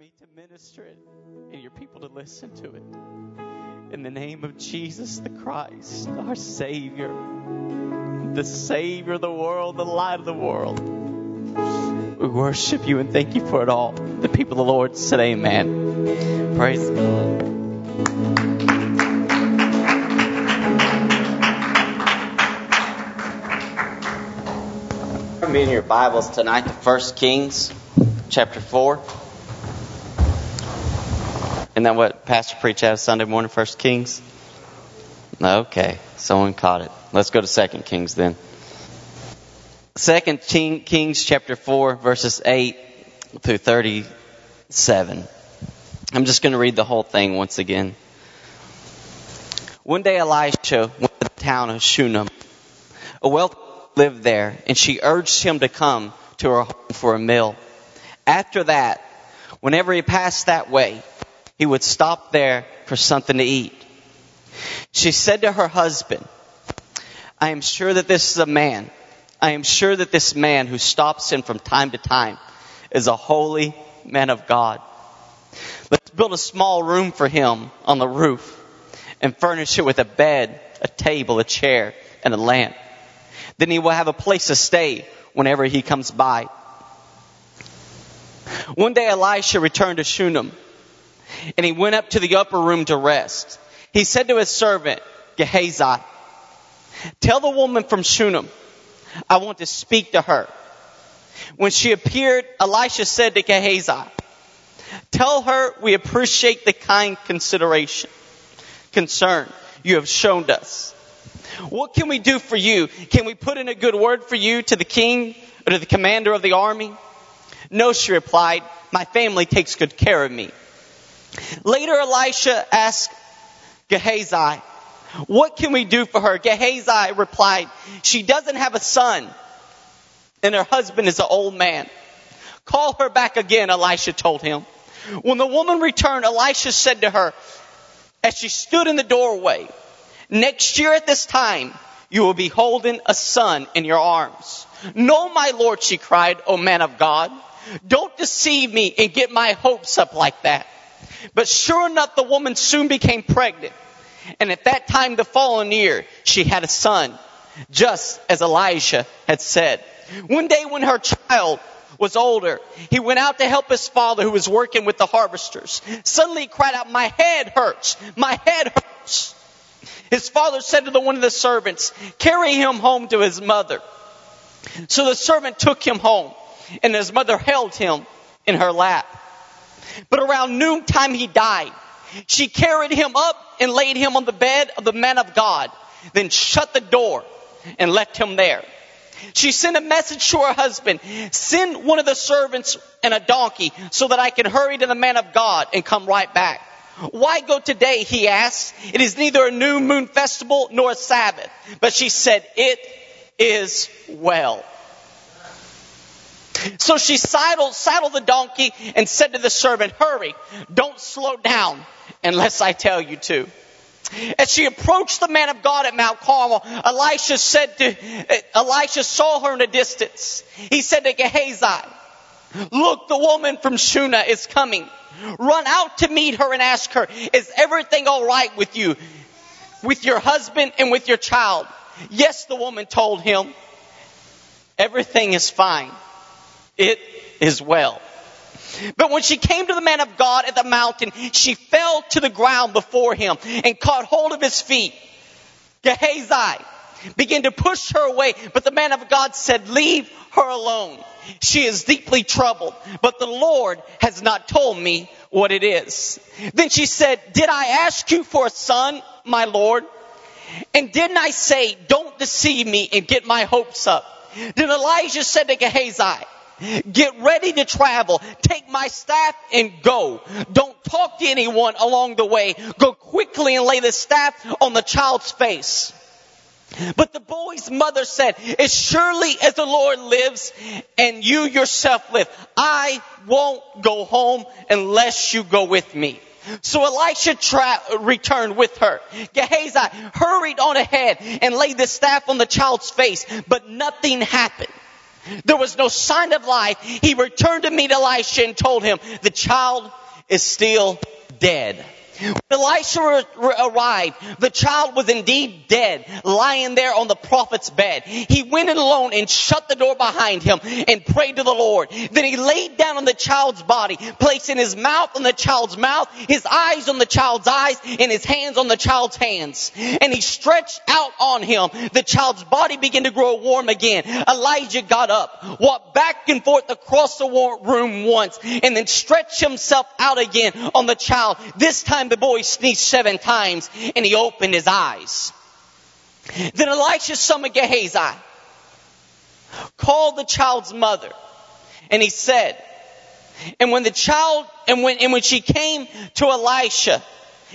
me to minister it and your people to listen to it. In the name of Jesus the Christ, our Savior, the Savior of the world, the light of the world. We worship you and thank you for it all. The people of the Lord said, Amen. Praise God. Me in your Bibles tonight to 1 Kings chapter 4. Isn't that what Pastor preached out of Sunday morning, 1 Kings? Okay, someone caught it. Let's go to 2 Kings then. 2 Kings chapter 4 verses 8 through 37. I'm just going to read the whole thing once again. One day Elisha went to the town of Shunem. A wealthy woman lived there, and she urged him to come to her home for a meal. After that, whenever he passed that way, he would stop there for something to eat. She said to her husband, I am sure that this is a man. I am sure that this man who stops in from time to time is a holy man of God. Let's build a small room for him on the roof and furnish it with a bed, a table, a chair, and a lamp. Then he will have a place to stay whenever he comes by. One day Elisha returned to Shunem and he went up to the upper room to rest. He said to his servant, Gehazi, tell the woman from Shunem, I want to speak to her. When she appeared, Elisha said to Gehazi, tell her we appreciate the kind consideration, concern you have shown us. What can we do for you? Can we put in a good word for you to the king or to the commander of the army? No, she replied, my family takes good care of me. Later, Elisha asked Gehazi, what can we do for her? Gehazi replied, she doesn't have a son and her husband is an old man. Call her back again, Elisha told him. When the woman returned, Elisha said to her, as she stood in the doorway, next year at this time, you will be holding a son in your arms. No, my Lord, she cried, O man of God. Don't deceive me and get my hopes up like that. But sure enough, the woman soon became pregnant. And at that time, the following year, she had a son, just as Elijah had said. One day when her child was older, he went out to help his father who was working with the harvesters. Suddenly he cried out, my head hurts, my head hurts. His father said to the one of the servants, carry him home to his mother. So the servant took him home and his mother held him in her lap. But around noontime he died. She carried him up and laid him on the bed of the man of God, then shut the door and left him there. She sent a message to her husband, send one of the servants and a donkey so that I can hurry to the man of God and come right back. Why go today? He asked. It is neither a new moon festival nor a Sabbath. But she said, it is well. So she saddled, saddled the donkey and said to the servant, hurry, don't slow down unless I tell you to. As she approached the man of God at Mount Carmel, Elisha said to, Elisha saw her in the distance. He said to Gehazi, look, the woman from Shunem is coming. Run out to meet her and ask her, is everything alright with you, with your husband and with your child? Yes, the woman told him. Everything is fine. It is well. But when she came to the man of God at the mountain, she fell to the ground before him and caught hold of his feet. Gehazi began to push her away, but the man of God said, leave her alone. She is deeply troubled, but the Lord has not told me what it is. Then she said, did I ask you for a son, my Lord? And didn't I say, don't deceive me and get my hopes up? Then Elijah said to Gehazi, Get ready to travel. Take my staff and go. Don't talk to anyone along the way. Go quickly and lay the staff on the child's face. But the boy's mother said, as surely as the Lord lives and you yourself live, I won't go home unless you go with me. So Elisha tra- returned with her. Gehazi hurried on ahead and laid the staff on the child's face, but nothing happened. There was no sign of life. He returned to meet Elisha and told him, the child is still dead. When Elisha arrived, the child was indeed dead, lying there on the prophet's bed. He went in alone and shut the door behind him and prayed to the Lord. Then he laid down on the child's body, placing his mouth on the child's mouth, his eyes on the child's eyes, and his hands on the child's hands. And he stretched out on him. The child's body began to grow warm again. Elijah got up, walked back and forth across the room once, and then stretched himself out again on the child. This time the boy sneezed seven times and he opened his eyes. Then Elisha summoned Gehazi, called the child's mother, and he said, and when the child, and when, and when she came to Elisha,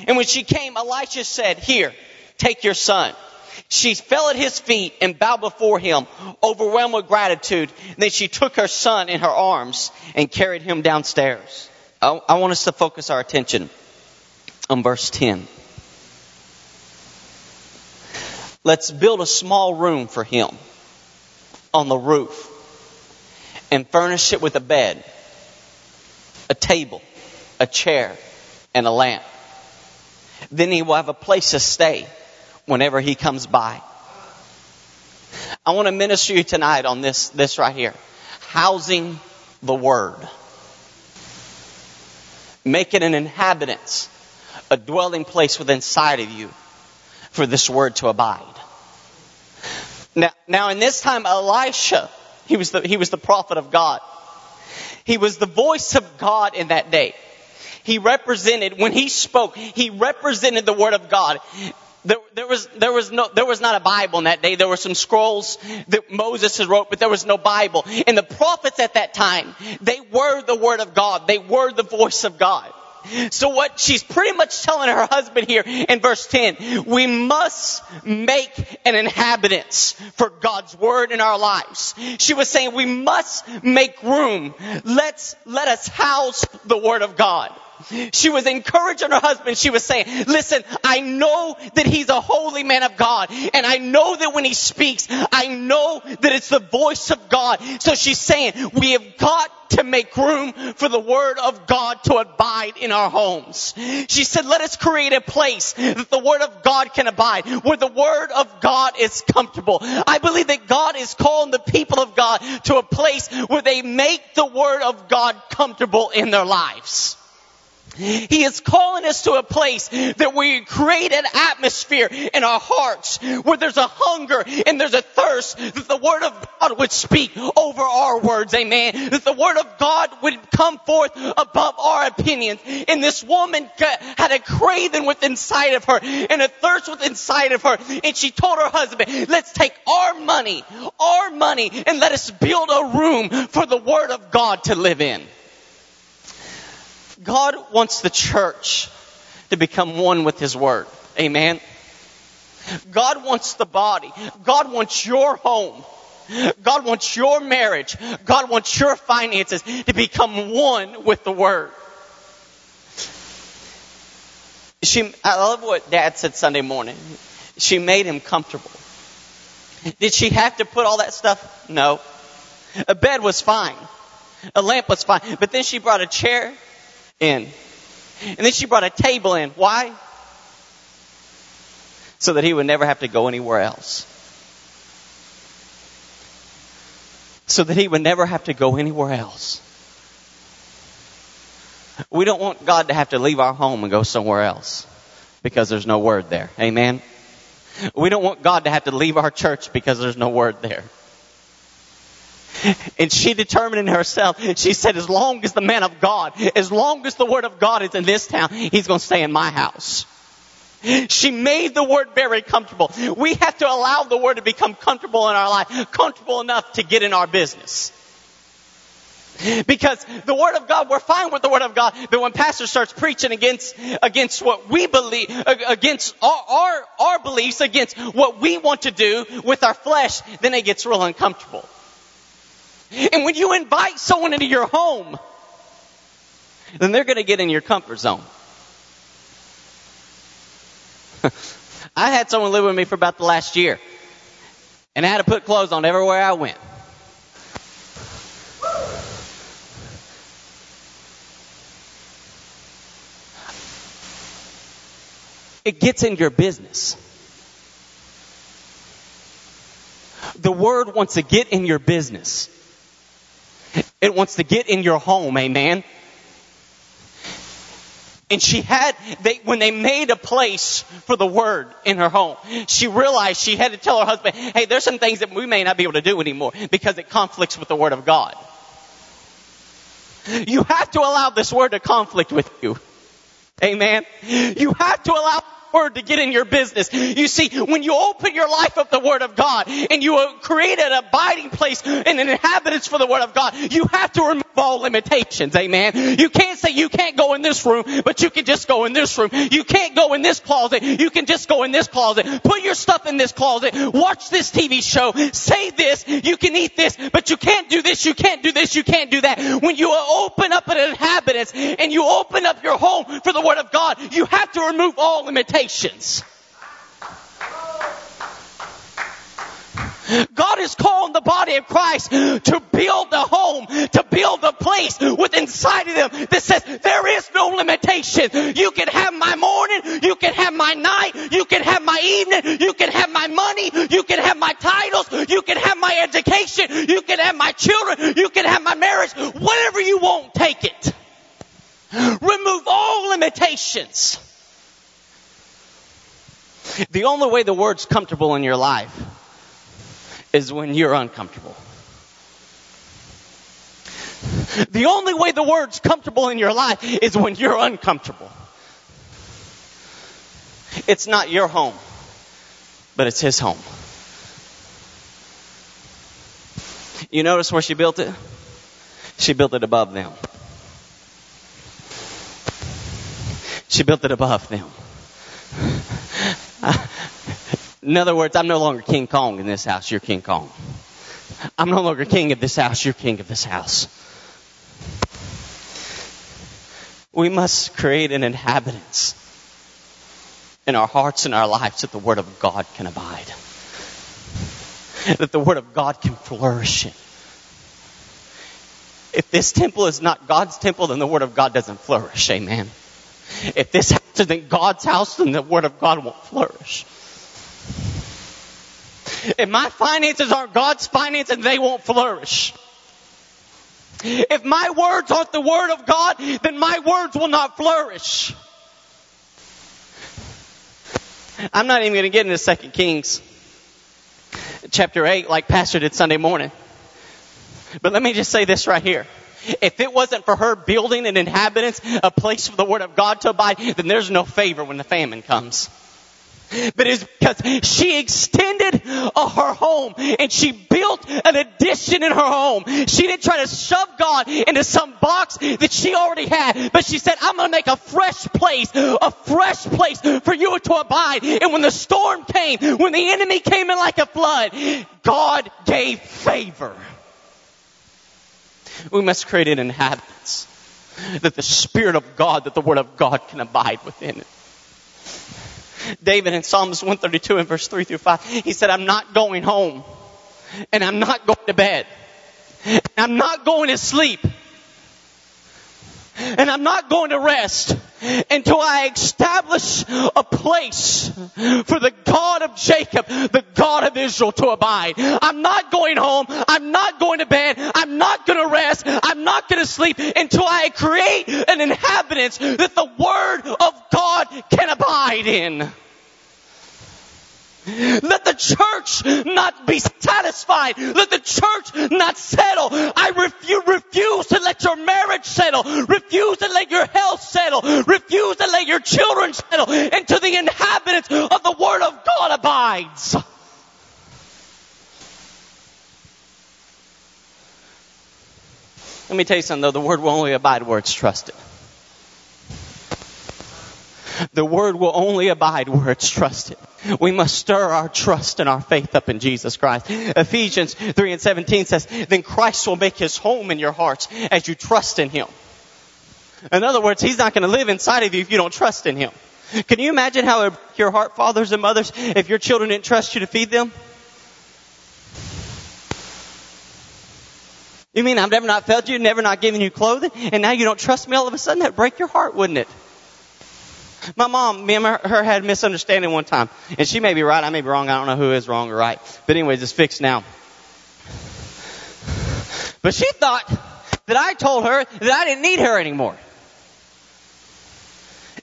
and when she came, Elisha said, here, take your son. She fell at his feet and bowed before him, overwhelmed with gratitude. Then she took her son in her arms and carried him downstairs. I, I want us to focus our attention on verse 10. Let's build a small room for him on the roof and furnish it with a bed, a table, a chair, and a lamp. Then he will have a place to stay whenever he comes by. I want to minister to you tonight on this, this right here. Housing the Word. Make it an inhabitants a dwelling place within sight of you for this word to abide. Now, now in this time, Elisha, he was the, he was the prophet of God. He was the voice of God in that day. He represented, when he spoke, he represented the word of God. There, there, was there was no there was not a Bible in that day. There were some scrolls that Moses had wrote, but there was no Bible. And the prophets at that time, they were the word of God. They were the voice of God. So what she's pretty much telling her husband here in verse 10, we must make an inhabitants for God's word in our lives. She was saying we must make room. Let's, let us house the word of God. She was encouraging her husband. She was saying, listen, I know that he's a holy man of God. And I know that when he speaks, I know that it's the voice of God. So she's saying, we have got to make room for the word of God to abide in our homes. She said, let us create a place that the word of God can abide, where the word of God is comfortable. I believe that God is calling the people of God to a place where they make the word of God comfortable in their lives. He is calling us to a place that we create an atmosphere in our hearts where there's a hunger and there's a thirst that the Word of God would speak over our words. Amen. That the Word of God would come forth above our opinions. And this woman had a craving within inside of her and a thirst within inside of her. And she told her husband, let's take our money, our money, and let us build a room for the Word of God to live in. God wants the church to become one with His Word. Amen. God wants the body. God wants your home. God wants your marriage. God wants your finances to become one with the Word. She, I love what Dad said Sunday morning. She made him comfortable. Did she have to put all that stuff? No. A bed was fine. A lamp was fine. But then she brought a chair in. And then she brought a table in. Why? So that he would never have to go anywhere else. So that he would never have to go anywhere else. We don't want God to have to leave our home and go somewhere else because there's no word there. Amen. We don't want God to have to leave our church because there's no word there. And she determined in herself, she said, as long as the man of God, as long as the word of God is in this town, he's going to stay in my house. She made the word very comfortable. We have to allow the word to become comfortable in our life, comfortable enough to get in our business. Because the Word of God, we're fine with the Word of God, but when pastor starts preaching against, against what we believe, uh, against our, our, our beliefs, against what we want to do with our flesh, then it gets real uncomfortable. And when you invite someone into your home, then they're going to get in your comfort zone. I had someone live with me for about the last year, and I had to put clothes on everywhere I went. It gets in your business. The word wants to get in your business. It wants to get in your home, amen. And she had, they, when they made a place for the word in her home, she realized she had to tell her husband, hey, there's some things that we may not be able to do anymore because it conflicts with the word of God. You have to allow this word to conflict with you. Amen. You have to allow word to get in your business. You see, when you open your life up to the word of God and you create an abiding place and an inhabitants for the word of God, you have to remove all limitations. Amen. You can't say you can't go in this room, but you can just go in this room. You can't go in this closet. You can just go in this closet. Put your stuff in this closet. Watch this TV show. Say this. You can eat this, but you can't do this. You can't do this. You can't do that. When you open up an inhabitants and you open up your home for the word of God, you have to remove all limitations. God is calling the body of Christ to build a home, to build a place within inside of them that says there is no limitation. You can have my morning, you can have my night, you can have my evening, you can have my money, you can have my titles, you can have my education, you can have my children, you can have my marriage, whatever you want, take it. Remove all limitations. The only way the word's comfortable in your life is when you're uncomfortable. The only way the word's comfortable in your life is when you're uncomfortable. It's not your home, but it's his home. You notice where she built it? She built it above them. She built it above them. In other words, I'm no longer King Kong in this house, you're King Kong. I'm no longer king of this house, you're king of this house. We must create an inhabitants in our hearts and our lives that the Word of God can abide. That the Word of God can flourish in. If this temple is not God's temple, then the Word of God doesn't flourish. Amen. If this house isn't God's house, then the Word of God won't flourish. If my finances aren't God's finances, they won't flourish. If my words aren't the Word of God, then my words will not flourish. I'm not even going to get into Second Kings chapter 8 like Pastor did Sunday morning. But let me just say this right here. If it wasn't for her building and inhabitants, a place for the word of God to abide, then there's no favor when the famine comes. But it's because she extended her home and she built an addition in her home. She didn't try to shove God into some box that she already had, but she said, I'm going to make a fresh place, a fresh place for you to abide. And when the storm came, when the enemy came in like a flood, God gave favor we must create an inhabitants that the Spirit of God, that the Word of God can abide within it. David in Psalms 132 and verse 3 through 5, he said, I'm not going home and I'm not going to bed. And I'm not going to sleep and I'm not going to rest until I establish a place for the God of Jacob, the God of Israel to abide. I'm not going home. I'm not going to bed. I'm not going to rest. I'm not going to sleep until I create an inhabitants that the Word of God can abide in. Let the church not be satisfied. Let the church not settle. I refuse, refuse to let your marriage settle. Refuse to let your health settle. Refuse to let your children settle until the inhabitants of the Word of God abides. Let me tell you something though, the Word will only abide where it's trusted. The word will only abide where it's trusted. We must stir our trust and our faith up in Jesus Christ. Ephesians 3 and 17 says, then Christ will make his home in your hearts as you trust in him. In other words, he's not going to live inside of you if you don't trust in him. Can you imagine how it your heart, fathers and mothers, if your children didn't trust you to feed them? You mean I've never not fed you, never not given you clothing, and now you don't trust me all of a sudden? That'd break your heart, wouldn't it? My mom, me and her had a misunderstanding one time. And she may be right, I may be wrong, I don't know who is wrong or right. But anyways, it's fixed now. But she thought that I told her that I didn't need her anymore.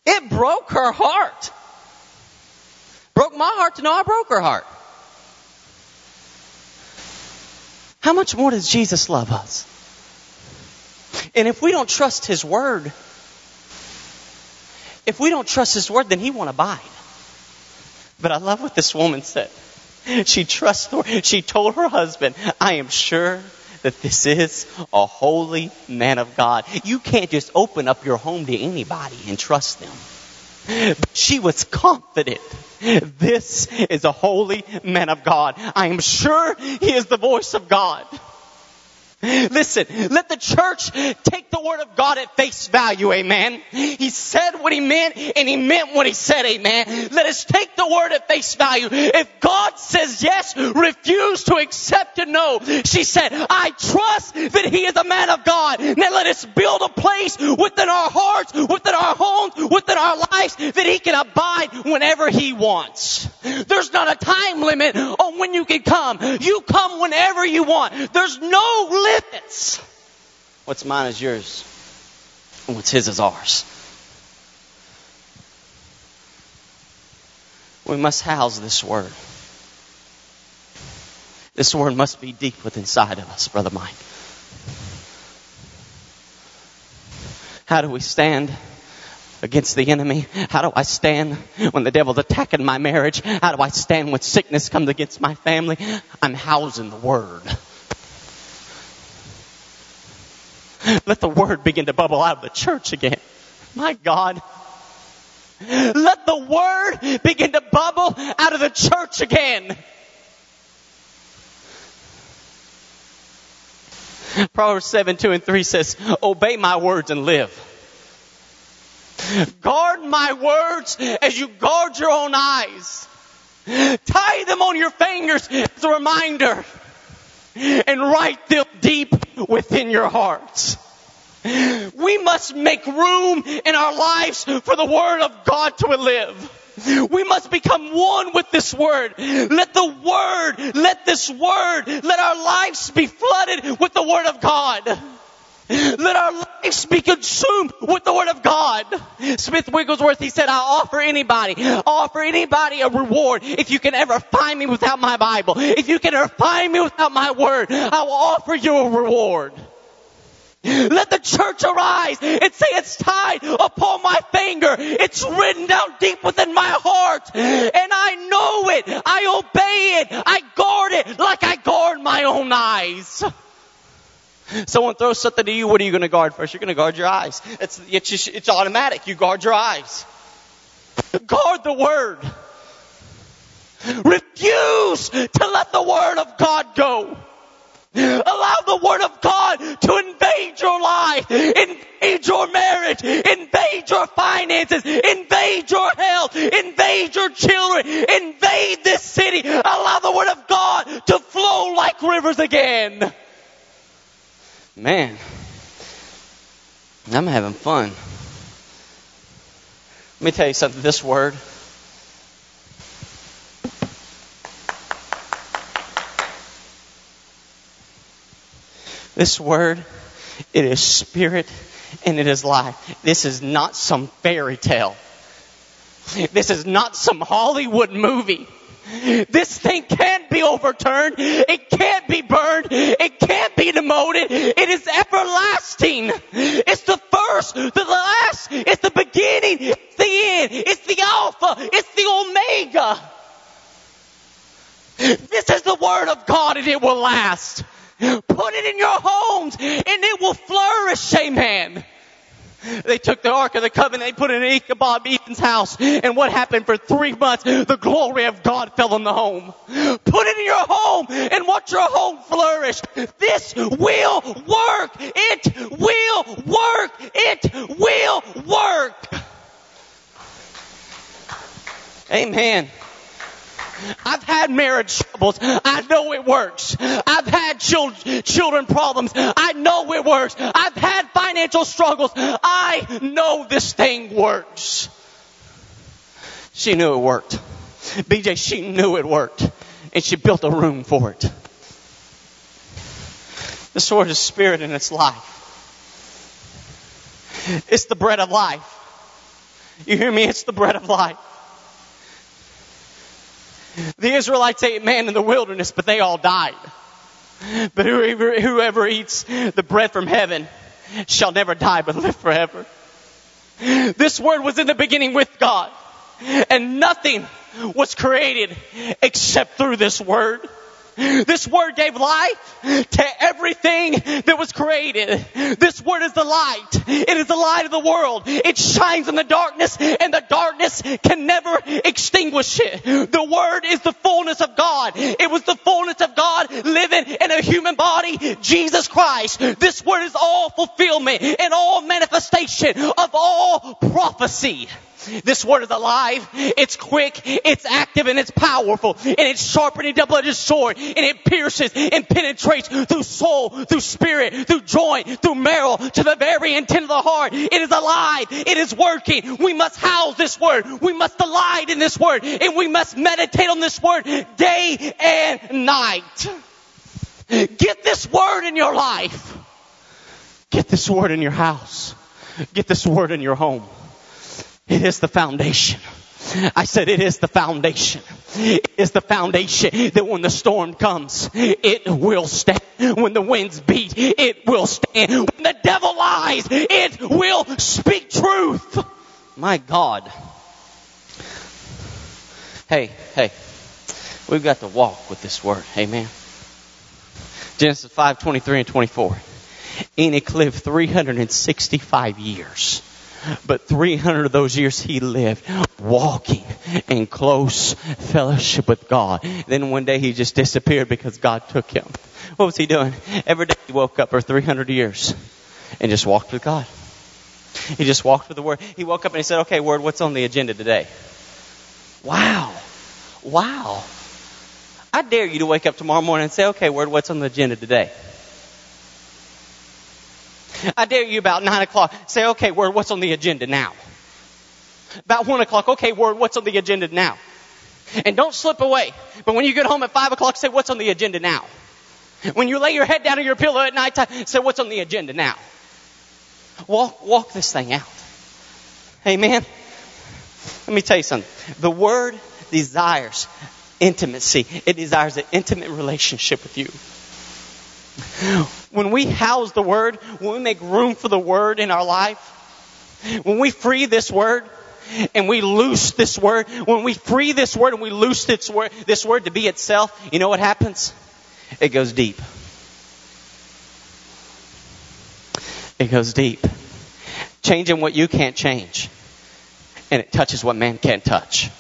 It broke her heart. Broke my heart to know I broke her heart. How much more does Jesus love us? And if we don't trust His Word, if we don't trust His Word, then He won't abide. But I love what this woman said. She trusts trusted, she told her husband, I am sure that this is a holy man of God. You can't just open up your home to anybody and trust them. But she was confident. This is a holy man of God. I am sure he is the voice of God. Listen, let the church take the word of God at face value, amen. He said what he meant and he meant what he said, amen. Let us take the word at face value. If God says yes, refuse to accept a no. She said, I trust that he is a man of God. Now let us build a place within our hearts, within our homes, within our lives that he can abide whenever he wants. There's not a time limit on when you can come. You come whenever you want. There's no limit limits. What's mine is yours, and what's his is ours. We must house this word. This word must be deep within inside of us, Brother Mike. How do we stand against the enemy? How do I stand when the devil's attacking my marriage? How do I stand when sickness comes against my family? I'm housing the word. Let the word begin to bubble out of the church again. My God. Let the word begin to bubble out of the church again. Proverbs 7, 2 and 3 says, Obey my words and live. Guard my words as you guard your own eyes. Tie them on your fingers as a reminder and write them deep within your hearts. We must make room in our lives for the Word of God to live. We must become one with this Word. Let the Word, let this Word, let our lives be flooded with the Word of God. Let our lives be consumed with the Word of God. Smith Wigglesworth, he said, I'll offer anybody, offer anybody a reward if you can ever find me without my Bible. If you can ever find me without my Word, I will offer you a reward. Let the church arise and say it's tied upon my finger. It's written down deep within my heart. And I know it. I obey it. I guard it like I guard my own eyes. Someone throws something to you, what are you going to guard first? You're going to guard your eyes. It's, it's, just, it's automatic. You guard your eyes. Guard the word. Refuse to let the word of God go. Allow the word of God to invade your life, invade your marriage, invade your finances, invade your health, invade your children, invade this city. Allow the word of God to flow like rivers again. Man, I'm having fun. Let me tell you something. This word, this word, it is spirit and it is life. This is not some fairy tale. This is not some Hollywood movie. This thing can't be overturned. It can't be burned. It can't be demoted. It is everlasting. It's the first, the last, it's the beginning, it's the end, it's the Alpha, it's the Omega. This is the Word of God and it will last. Put it in your homes and it will flourish, amen. They took the Ark of the Covenant, they put it in Ichabod Ethan's house, and what happened for three months? The glory of God fell on the home. Put it in your home and watch your home flourish. This will work. It will work. It will work. Amen. I've had marriage troubles. I know it works. I've had children, children problems. I know it works. I've had financial struggles. I know this thing works. She knew it worked. BJ, she knew it worked. And she built a room for it. The sword is spirit and it's life. It's the bread of life. You hear me? It's the bread of life. The Israelites ate manna in the wilderness, but they all died. But whoever, whoever eats the bread from heaven shall never die but live forever. This word was in the beginning with God. And nothing was created except through this word. This word gave life to everything that was created. This word is the light. It is the light of the world. It shines in the darkness and the darkness can never extinguish it. The word is the fullness of God. It was the fullness of God living in a human body, Jesus Christ. This word is all fulfillment and all manifestation of all prophecy. This word is alive, it's quick, it's active, and it's powerful, and it's sharper than double-edged sword, and it pierces and penetrates through soul, through spirit, through joint, through marrow, to the very intent of the heart. It is alive, it is working. We must house this word, we must delight in this word, and we must meditate on this word day and night. Get this word in your life. Get this word in your house. Get this word in your home. It is the foundation. I said it is the foundation. It is the foundation that when the storm comes, it will stand. When the winds beat, it will stand. When the devil lies, it will speak truth. My God. Hey, hey. We've got to walk with this word. Amen. Genesis 5, 23 and 24. Enoch lived 365 years. But 300 of those years he lived walking in close fellowship with God. Then one day he just disappeared because God took him. What was he doing? Every day he woke up for 300 years and just walked with God. He just walked with the Word. He woke up and he said, okay, Word, what's on the agenda today? Wow. Wow. I dare you to wake up tomorrow morning and say, okay, Word, what's on the agenda today? I dare you about nine o'clock, say, okay, word, what's on the agenda now? About one o'clock, okay, word, what's on the agenda now? And don't slip away. But when you get home at five o'clock, say, what's on the agenda now? When you lay your head down on your pillow at night say, what's on the agenda now? Walk, walk this thing out. Amen. Let me tell you something. The word desires intimacy. It desires an intimate relationship with you. When we house the Word, when we make room for the Word in our life, when we free this Word, and we loose this word, when we free this word and we loose this word, this word to be itself, you know what happens? It goes deep. It goes deep. Changing what you can't change. And it touches what man can't touch.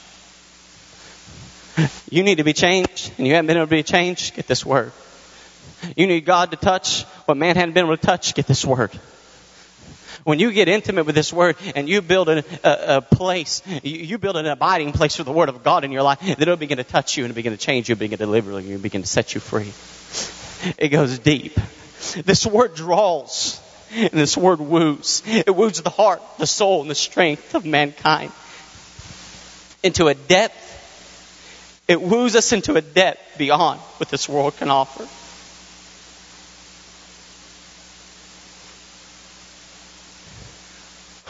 You need to be changed, and you haven't been able to be changed, get this word. You need God to touch what man hadn't been able to touch. Get this word. When you get intimate with this word and you build a, a, a place, you, you, build an abiding place for the word of God in your life, then it'll begin to touch you and begin to change you, begin to deliver you, and begin to set you free. It goes deep. This word draws and this word woos. It woos the heart, the soul, and the strength of mankind into a depth. It woos us into a depth beyond what this world can offer.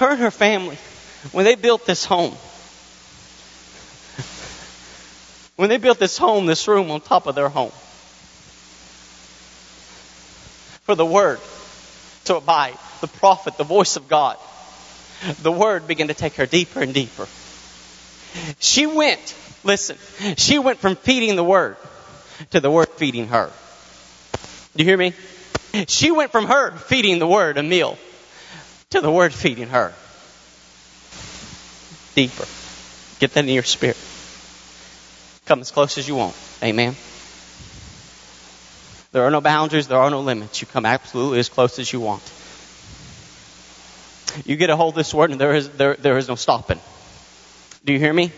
Her and her family, when they built this home, when they built this home, this room on top of their home, for the word to abide, the prophet, the voice of God, the word began to take her deeper and deeper. She went, listen, she went from feeding the word to the word feeding her. Do you hear me? She went from her feeding the word a meal to the word feeding her. Deeper. Get that in your spirit. Come as close as you want. Amen. There are no boundaries, there are no limits. You come absolutely as close as you want. You get a hold of this word and there is, there, there is no stopping. Do you hear me?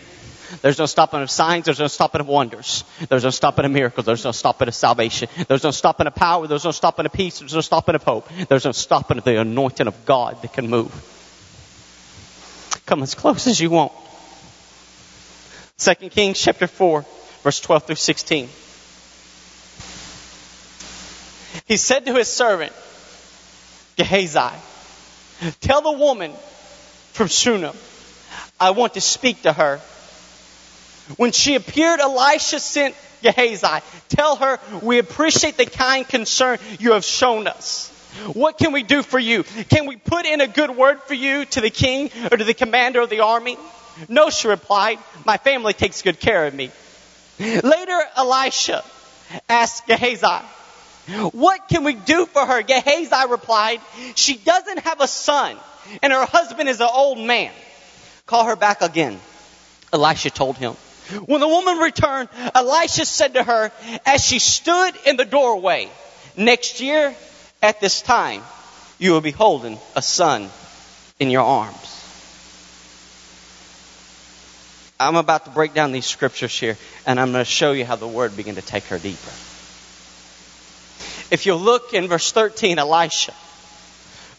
There's no stopping of signs. There's no stopping of wonders. There's no stopping of miracles. There's no stopping of salvation. There's no stopping of power. There's no stopping of peace. There's no stopping of hope. There's no stopping of the anointing of God that can move. Come as close as you want. 2 Kings chapter 4, verse 12 through 16. He said to his servant, Gehazi, tell the woman from Shunem, I want to speak to her. When she appeared, Elisha sent Gehazi, tell her we appreciate the kind concern you have shown us. What can we do for you? Can we put in a good word for you to the king or to the commander of the army? No, she replied. My family takes good care of me. Later, Elisha asked Gehazi, what can we do for her? Gehazi replied, she doesn't have a son and her husband is an old man. Call her back again. Elisha told him. When the woman returned, Elisha said to her as she stood in the doorway, next year at this time, you will be holding a son in your arms. I'm about to break down these scriptures here, and I'm going to show you how the word began to take her deeper. If you look in verse 13, Elisha,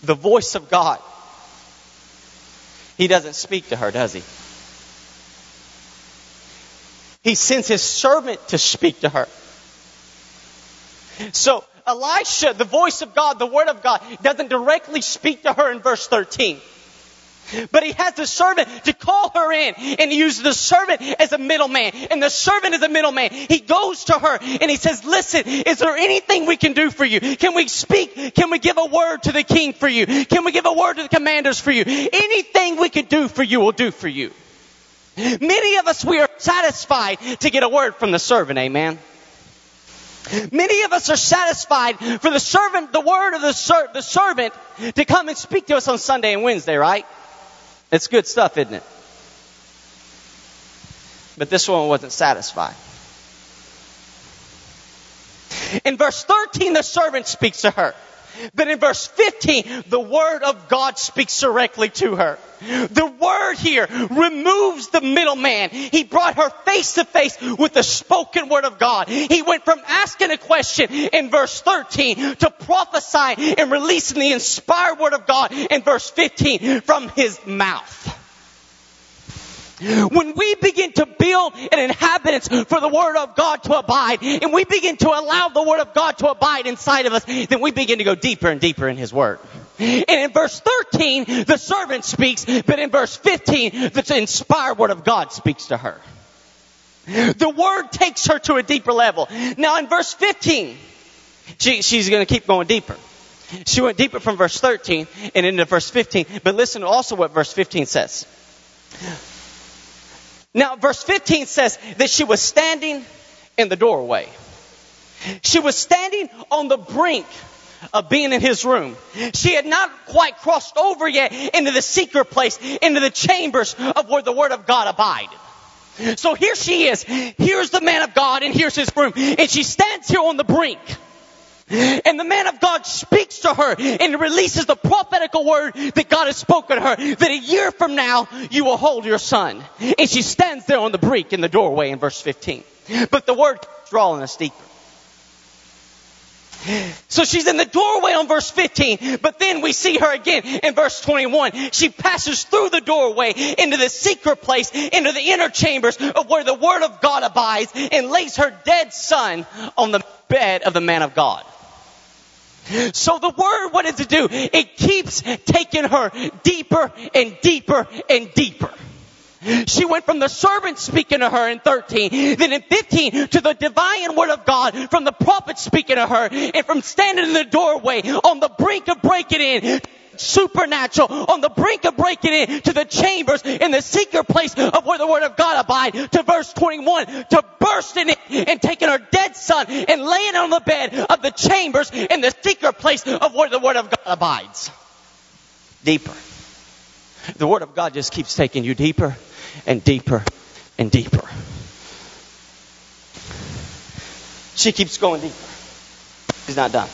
the voice of God, he doesn't speak to her, does he? He sends his servant to speak to her. So Elisha, the voice of God, the word of God, doesn't directly speak to her in verse 13. But he has the servant to call her in and he uses the servant as a middleman. And the servant is a middleman. He goes to her and he says, listen, is there anything we can do for you? Can we speak? Can we give a word to the king for you? Can we give a word to the commanders for you? Anything we can do for you, we'll do for you. Many of us, we are satisfied to get a word from the servant. Amen. Many of us are satisfied for the servant, the word of the, ser- the servant to come and speak to us on Sunday and Wednesday, right? It's good stuff, isn't it? But this woman wasn't satisfied. In verse 13, the servant speaks to her. But in verse 15, the word of God speaks directly to her. The word here removes the middleman. He brought her face to face with the spoken word of God. He went from asking a question in verse 13 to prophesying and releasing the inspired word of God in verse 15 from his mouth. When we begin to build an inhabitants for the Word of God to abide, and we begin to allow the Word of God to abide inside of us, then we begin to go deeper and deeper in His Word. And in verse 13, the servant speaks, but in verse 15, the inspired Word of God speaks to her. The Word takes her to a deeper level. Now in verse 15, she, she's going to keep going deeper. She went deeper from verse 13 and into verse 15, but listen also what verse 15 says. Now, verse 15 says that she was standing in the doorway. She was standing on the brink of being in his room. She had not quite crossed over yet into the secret place, into the chambers of where the Word of God abided. So here she is. Here's the man of God and here's his room. And she stands here on the brink. And the man of God speaks to her and releases the prophetical word that God has spoken to her that a year from now you will hold your son. And she stands there on the brink in the doorway in verse 15. But the word drawing us deeper. So she's in the doorway on verse 15, but then we see her again in verse 21. She passes through the doorway into the secret place, into the inner chambers of where the word of God abides and lays her dead son on the bed of the man of God. So the word, what does it do? It keeps taking her deeper and deeper and deeper. She went from the servant speaking to her in 13, then in 15 to the divine word of God from the prophet speaking to her, and from standing in the doorway on the brink of breaking in supernatural on the brink of breaking in to the chambers in the secret place of where the word of God abide to verse 21 to bursting in and taking her dead son and laying on the bed of the chambers in the secret place of where the word of God abides. Deeper. The word of God just keeps taking you deeper and deeper and deeper. She keeps going deeper. She's not done.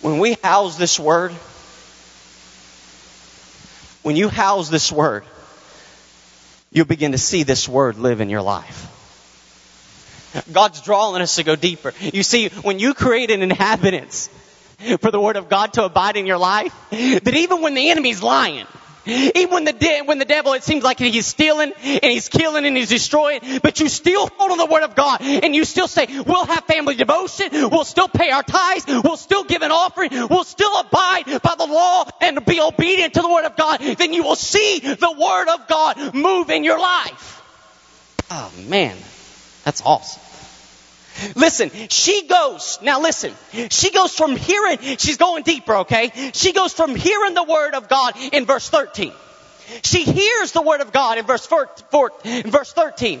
When we house this word, when you house this word, you'll begin to see this word live in your life. God's drawing us to go deeper. You see, when you create an inhabitants for the word of God to abide in your life, that even when the enemy's lying, Even when the, de- when the devil, it seems like he's stealing and he's killing and he's destroying, but you still hold on the word of God and you still say, we'll have family devotion, we'll still pay our tithes, we'll still give an offering, we'll still abide by the law and be obedient to the word of God, then you will see the word of God move in your life. Oh man, that's awesome. Listen, she goes, now listen, she goes from hearing, she's going deeper, okay? She goes from hearing the word of God in verse 13. She hears the word of God in verse, four, four, in verse 13.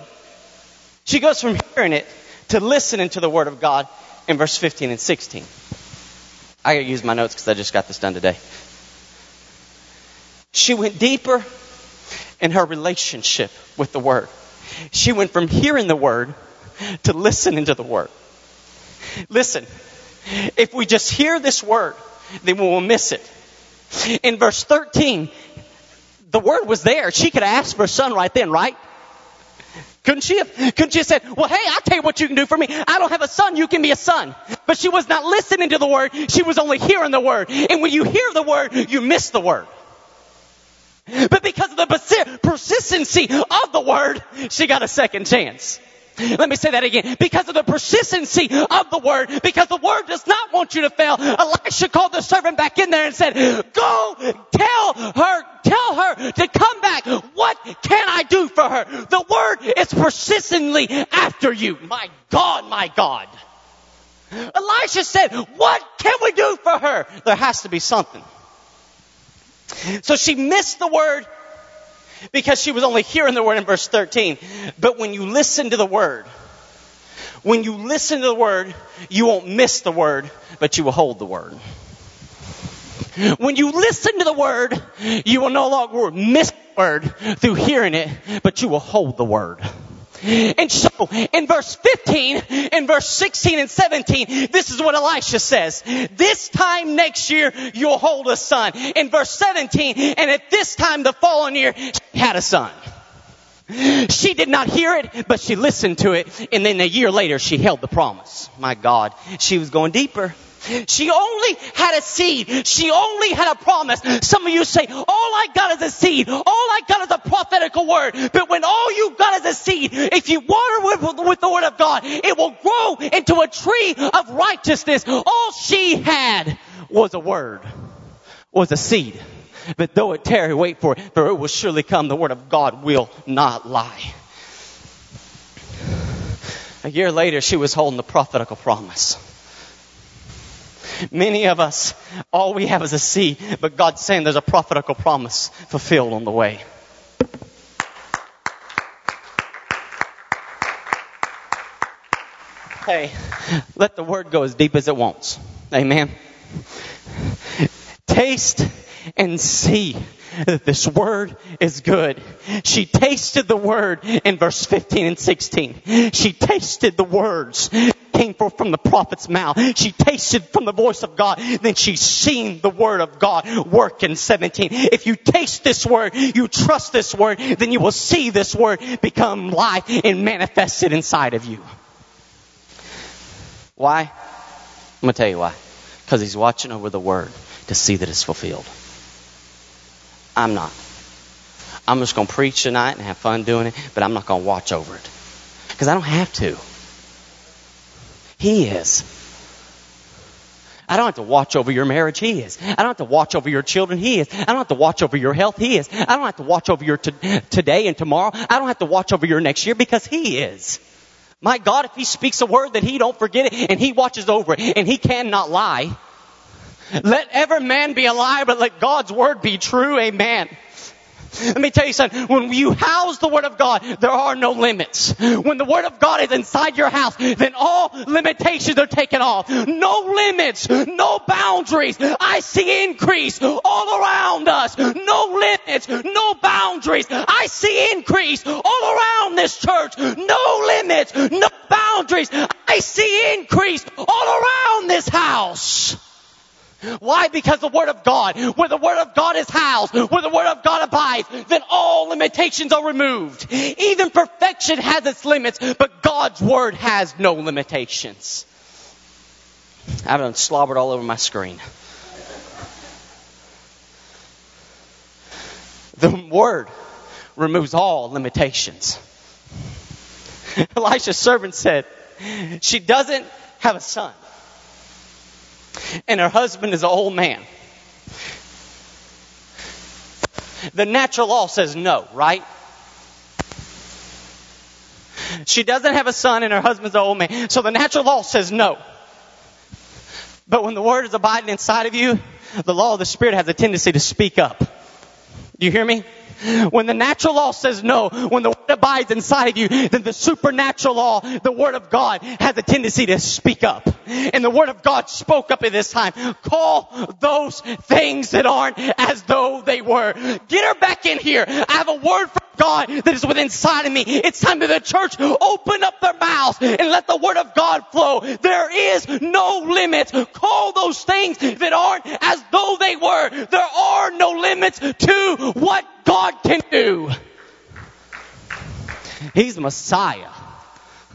She goes from hearing it to listening to the word of God in verse 15 and 16. I gotta use my notes because I just got this done today. She went deeper in her relationship with the word. She went from hearing the word to listen into the word. Listen, if we just hear this word, then we will miss it. In verse 13, the word was there. She could asked for a son right then, right? Couldn't she have? Couldn't she have said, well, hey, I'll tell you what you can do for me. I don't have a son. You can be a son. But she was not listening to the word. She was only hearing the word. And when you hear the word, you miss the word. But because of the persistency of the word, she got a second chance. Let me say that again. Because of the persistency of the word, because the word does not want you to fail, Elisha called the servant back in there and said, go tell her, tell her to come back. What can I do for her? The word is persistently after you. My God, my God. Elisha said, what can we do for her? There has to be something. So she missed the word because she was only hearing the word in verse 13. But when you listen to the word, when you listen to the word, you won't miss the word, but you will hold the word. When you listen to the word, you will no longer miss the word through hearing it, but you will hold the word. And so, in verse 15, in verse 16 and 17, this is what Elisha says. This time next year, you'll hold a son. In verse 17, and at this time the following year, she had a son. She did not hear it, but she listened to it, and then a year later, she held the promise. My God, she was going deeper. She only had a seed. She only had a promise. Some of you say, all I got is a seed. All I got is a prophetical word. But when all you got is a seed, if you water with, with the word of God, it will grow into a tree of righteousness. All she had was a word, was a seed. But though it tarry, wait for it, for it will surely come. The word of God will not lie. A year later, she was holding the prophetical promise. Many of us, all we have is a seed, but God's saying there's a prophetical promise fulfilled on the way. Hey, let the word go as deep as it wants. Amen. Taste and see that this word is good. She tasted the word in verse 15 and 16. She tasted the words came forth from the prophet's mouth. She tasted from the voice of God. Then she's seen the word of God work in 17. If you taste this word, you trust this word, then you will see this word become life and manifested inside of you. Why? I'm going to tell you why. Because he's watching over the word to see that it's fulfilled. I'm not. I'm just going to preach tonight and have fun doing it, but I'm not going to watch over it. Because I don't have to. He is. I don't have to watch over your marriage. He is. I don't have to watch over your children. He is. I don't have to watch over your health. He is. I don't have to watch over your t- today and tomorrow. I don't have to watch over your next year because He is. My God, if He speaks a word that He don't forget it and He watches over it and He cannot lie. Let every man be a liar, but let God's word be true. Amen. Let me tell you something. When you house the Word of God, there are no limits. When the Word of God is inside your house, then all limitations are taken off. No limits, no boundaries. I see increase all around us. No limits, no boundaries. I see increase all around this church. No limits, no boundaries. I see increase all around this house. Why? Because the Word of God, where the Word of God is housed, where the Word of God abides, then all limitations are removed. Even perfection has its limits, but God's Word has no limitations. I've done slobbered all over my screen. The word removes all limitations. Elisha's servant said, she doesn't have a son. And her husband is an old man. The natural law says no, right? She doesn't have a son and her husband's an old man. So the natural law says no. But when the word is abiding inside of you, the law of the spirit has a tendency to speak up. Do you hear me? When the natural law says no, when the word abides inside of you, then the supernatural law, the word of God, has a tendency to speak up. And the word of God spoke up at this time. Call those things that aren't as though they were. Get her back in here. I have a word from God that is within inside of me. It's time that the church open up their mouths and let the word of God flow. There is no limits. Call those things that aren't as though they were. There are no limits to what God can do. He's Messiah.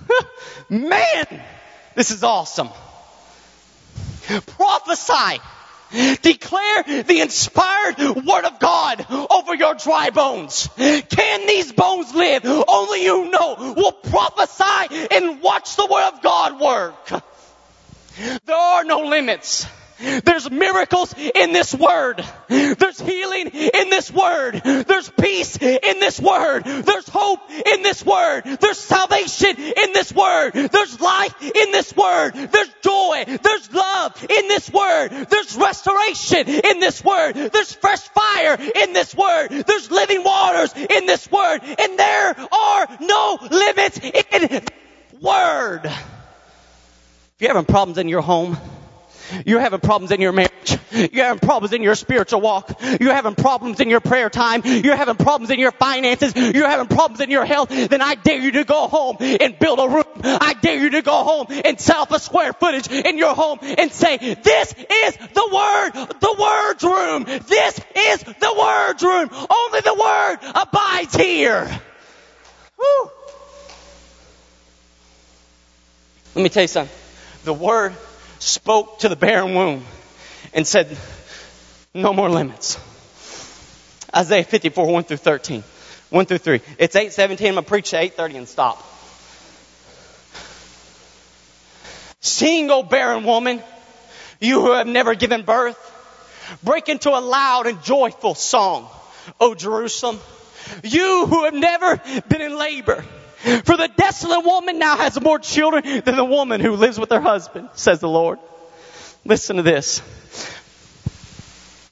Man, this is awesome. Prophesy. Declare the inspired word of God over your dry bones. Can these bones live? Only you know. Will prophesy and watch the word of God work. There are no limits. There's miracles in this word. There's healing in this word. There's peace in this word. There's hope in this word. There's salvation in this word. There's life in this word. There's joy. There's love in this word. There's restoration in this word. There's fresh fire in this word. There's living waters in this word. And there are no limits in word. If you're having problems in your home, you're having problems in your marriage. You're having problems in your spiritual walk. You're having problems in your prayer time. You're having problems in your finances. You're having problems in your health. Then I dare you to go home and build a room. I dare you to go home and up a square footage in your home and say, this is the word, the word's room. This is the word's room. Only the word abides here. Woo. Let me tell you something. The word spoke to the barren womb and said, no more limits. Isaiah 54, 1 through 13. 1 through 3. It's 817. I'm going to preach to 830 and stop. Sing, O barren woman, you who have never given birth. Break into a loud and joyful song, O Jerusalem. You who have never been in labor. For the desolate woman now has more children than the woman who lives with her husband, says the Lord. Listen to this.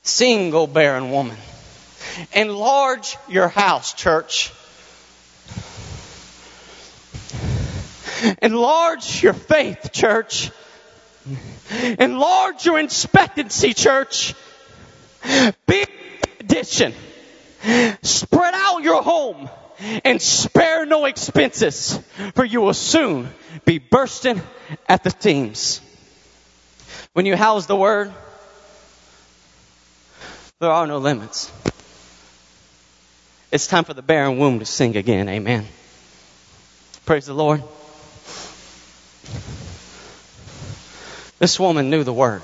Single barren woman. Enlarge your house, church. Enlarge your faith, church. Enlarge your expectancy, church. Be addition. Spread out your home and spare no expenses, for you will soon be bursting at the seams. When you house the word, there are no limits. It's time for the barren womb to sing again. Amen. Praise the Lord. This woman knew the word.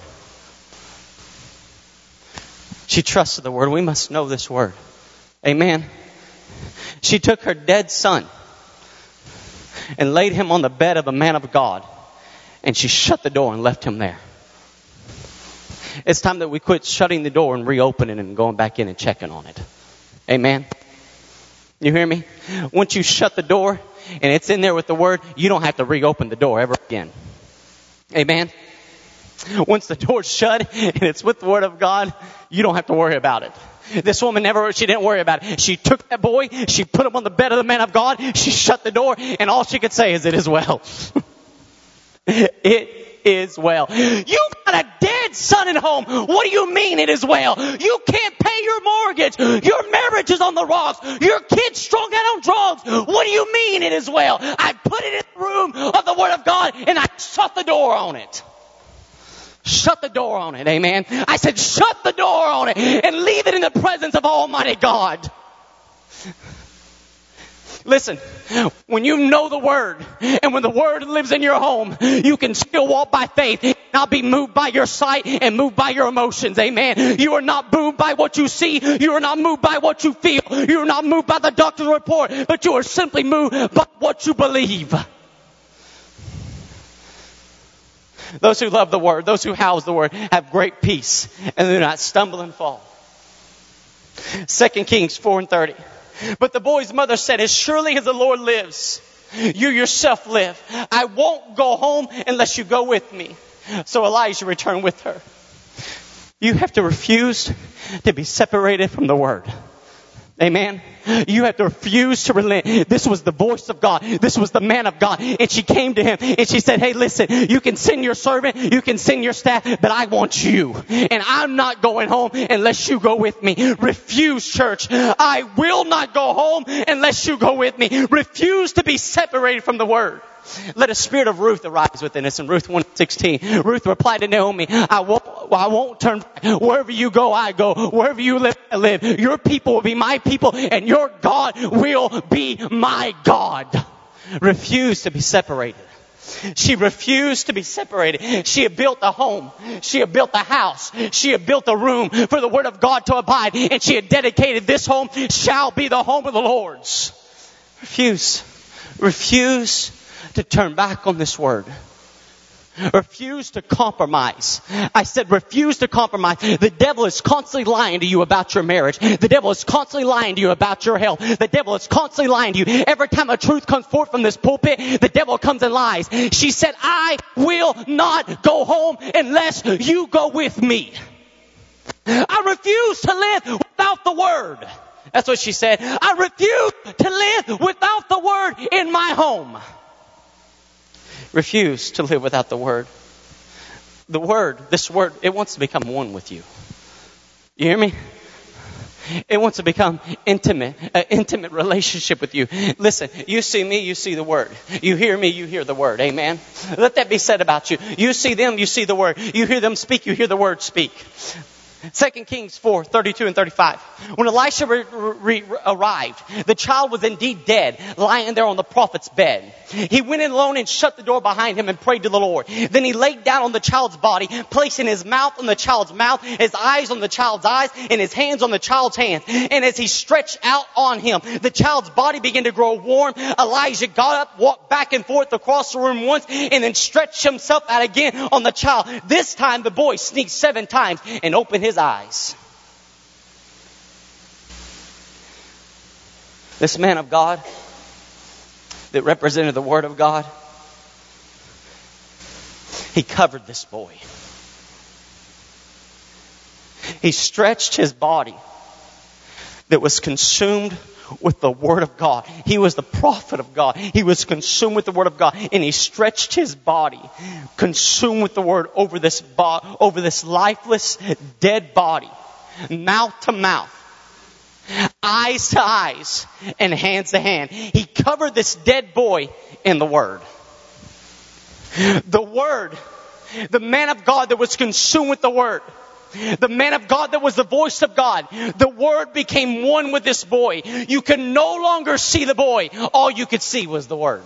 She trusted the word. We must know this word. Amen. She took her dead son and laid him on the bed of a man of God, and she shut the door and left him there. It's time that we quit shutting the door and reopening and going back in and checking on it. Amen. You hear me? Once you shut the door and it's in there with the word, you don't have to reopen the door ever again. Amen. Once the door's shut and it's with the word of God, you don't have to worry about it. This woman never, she didn't worry about it. She took that boy, she put him on the bed of the man of God, she shut the door, and all she could say is, it is well. it is well. You got a dead son at home. What do you mean it is well? You can't pay your mortgage. Your marriage is on the rocks. Your kid's strung out on drugs. What do you mean it is well? I put it in the room of the Word of God and I shut the door on it. Shut the door on it, amen. I said, shut the door on it and leave it in the presence of Almighty God. Listen, when you know the word and when the word lives in your home, you can still walk by faith, not be moved by your sight and moved by your emotions. Amen. You are not moved by what you see. You are not moved by what you feel. You are not moved by the doctor's report, but you are simply moved by what you believe. Those who love the word, those who house the word, have great peace and do not stumble and fall. Second Kings 4 and 30. But the boy's mother said, As surely as the Lord lives, you yourself live. I won't go home unless you go with me. So Elijah returned with her. You have to refuse to be separated from the word. Amen. You have to refuse to relent. This was the voice of God. This was the man of God. And she came to him and she said, Hey, listen, you can send your servant, you can send your staff, but I want you. And I'm not going home unless you go with me. Refuse, church. I will not go home unless you go with me. Refuse to be separated from the word. Let a spirit of Ruth arise within us. In Ruth 116, Ruth replied to Naomi, I won't, I won't turn back. Wherever you go, I go. Wherever you live, I live. Your people will be my people and your God will be my God. Refuse to be separated. She refused to be separated. She had built a home. She had built a house. She had built a room for the word of God to abide. And she had dedicated this home shall be the home of the Lord's. Refuse. Refuse to turn back on this word. Refuse to compromise. I said refuse to compromise. The devil is constantly lying to you about your marriage. The devil is constantly lying to you about your health. The devil is constantly lying to you. Every time a truth comes forth from this pulpit, the devil comes and lies. She said, I will not go home unless you go with me. I refuse to live without the word. That's what she said. I refuse to live without the word in my home refuse to live without the Word. The Word, this Word, it wants to become one with you. You hear me? It wants to become intimate, an intimate relationship with you. Listen, you see me, you see the Word. You hear me, you hear the Word. Amen. Let that be said about you. You see them, you see the Word. You hear them speak, you hear the Word speak. 2 Kings 4, 32 and 35. When Elisha re- re- arrived, the child was indeed dead, lying there on the prophet's bed. He went in alone and shut the door behind him and prayed to the Lord. Then he laid down on the child's body, placing his mouth on the child's mouth, his eyes on the child's eyes, and his hands on the child's hands. And as he stretched out on him, the child's body began to grow warm. Elijah got up, walked back and forth across the room once, and then stretched himself out again on the child. This time the boy sneaked seven times and opened his eyes. This man of God that represented the Word of God, he covered this boy. He stretched his body that was consumed with the Word of God. He was the prophet of God. He was consumed with the Word of God. And he stretched his body, consumed with the Word over this, bo- over this lifeless, dead body, mouth to mouth eyes to eyes and hands to hand. He covered this dead boy in the Word. The Word, the man of God that was consumed with the Word, the man of God that was the voice of God, the Word became one with this boy. You could no longer see the boy. All you could see was the Word.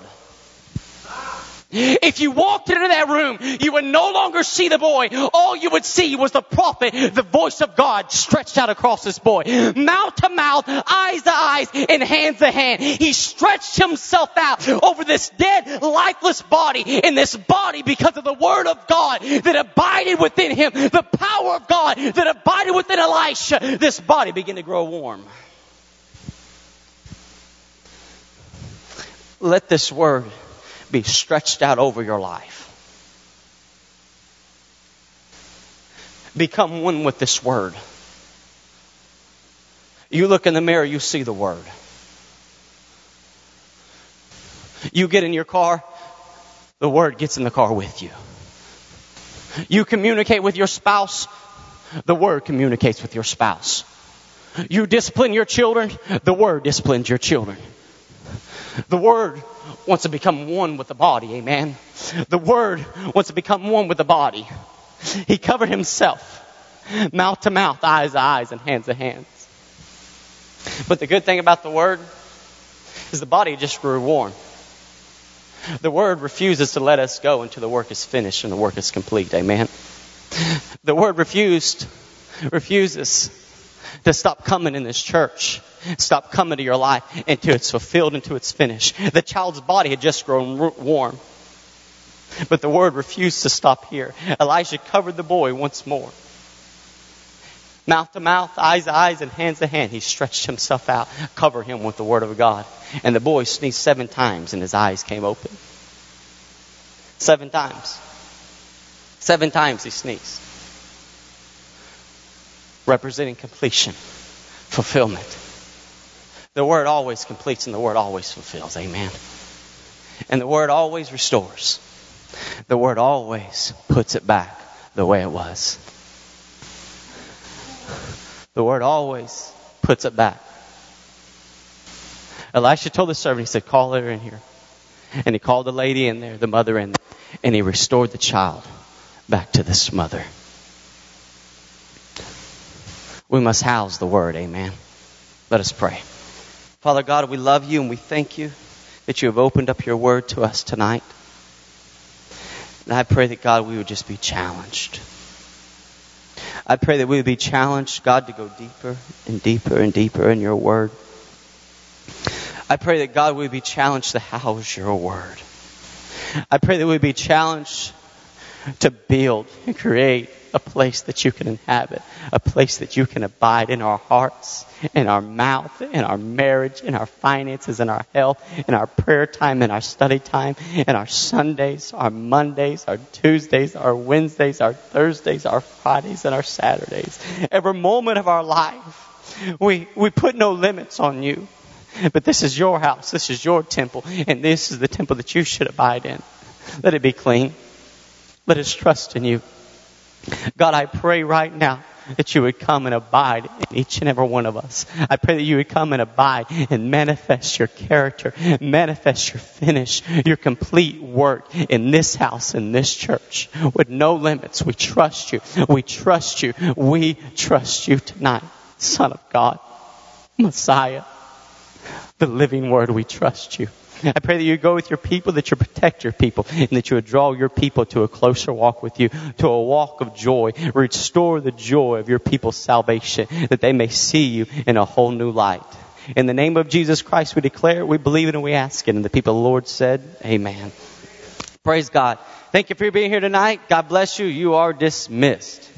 If you walked into that room, you would no longer see the boy. All you would see was the prophet, the voice of God stretched out across this boy. Mouth to mouth, eyes to eyes, and hands to hand. He stretched himself out over this dead, lifeless body, and this body because of the word of God that abided within him, the power of God that abided within Elisha, this body began to grow warm. Let this word be stretched out over your life. Become one with this word. You look in the mirror, you see the word. You get in your car, the word gets in the car with you. You communicate with your spouse, the word communicates with your spouse. You discipline your children, the word disciplines your children. The word wants to become one with the body. Amen. The Word wants to become one with the body. He covered himself, mouth to mouth, eyes to eyes, and hands to hands. But the good thing about the Word is the body just grew warm. The word refuses to let us go until the work is finished and the work is complete. Amen. The word refused, refuses to stop coming in this church, stop coming to your life until it's fulfilled, until it's finished. The child's body had just grown warm. But the word refused to stop here. Elijah covered the boy once more. Mouth to mouth, eyes to eyes, and hands to hand, he stretched himself out, covered him with the word of God. And the boy sneezed seven times and his eyes came open. Seven times. Seven times he sneezed. Representing completion, fulfillment. The word always completes and the word always fulfills. Amen. And the word always restores. The word always puts it back the way it was. The word always puts it back. Elisha told the servant, he said, call her in here. And he called the lady in there, the mother in there, and he restored the child back to this mother. We must house the word, amen. Let us pray. Father God, we love you and we thank you that you have opened up your word to us tonight. And I pray that God, we would just be challenged. I pray that we would be challenged, God, to go deeper and deeper and deeper in your word. I pray that God we would be challenged to house your word. I pray that we'd be challenged to build and create a place that you can inhabit, a place that you can abide in our hearts, in our mouth, in our marriage, in our finances, in our health, in our prayer time, in our study time, in our Sundays, our Mondays, our Tuesdays, our Wednesdays, our Thursdays, our Fridays, and our Saturdays. Every moment of our life, we, we put no limits on you. But this is your house, this is your temple, and this is the temple that you should abide in. Let it be clean. Let us trust in you. God, I pray right now that you would come and abide in each and every one of us. I pray that you would come and abide and manifest your character, manifest your finish, your complete work in this house, in this church, with no limits. We trust you. We trust you. We trust you tonight, Son of God, Messiah, the living word. We trust you. I pray that you go with your people, that you protect your people, and that you would draw your people to a closer walk with you, to a walk of joy. Restore the joy of your people's salvation, that they may see you in a whole new light. In the name of Jesus Christ, we declare it, we believe it, and we ask it. And the people of the Lord said, Amen. Praise God. Thank you for being here tonight. God bless you. You are dismissed.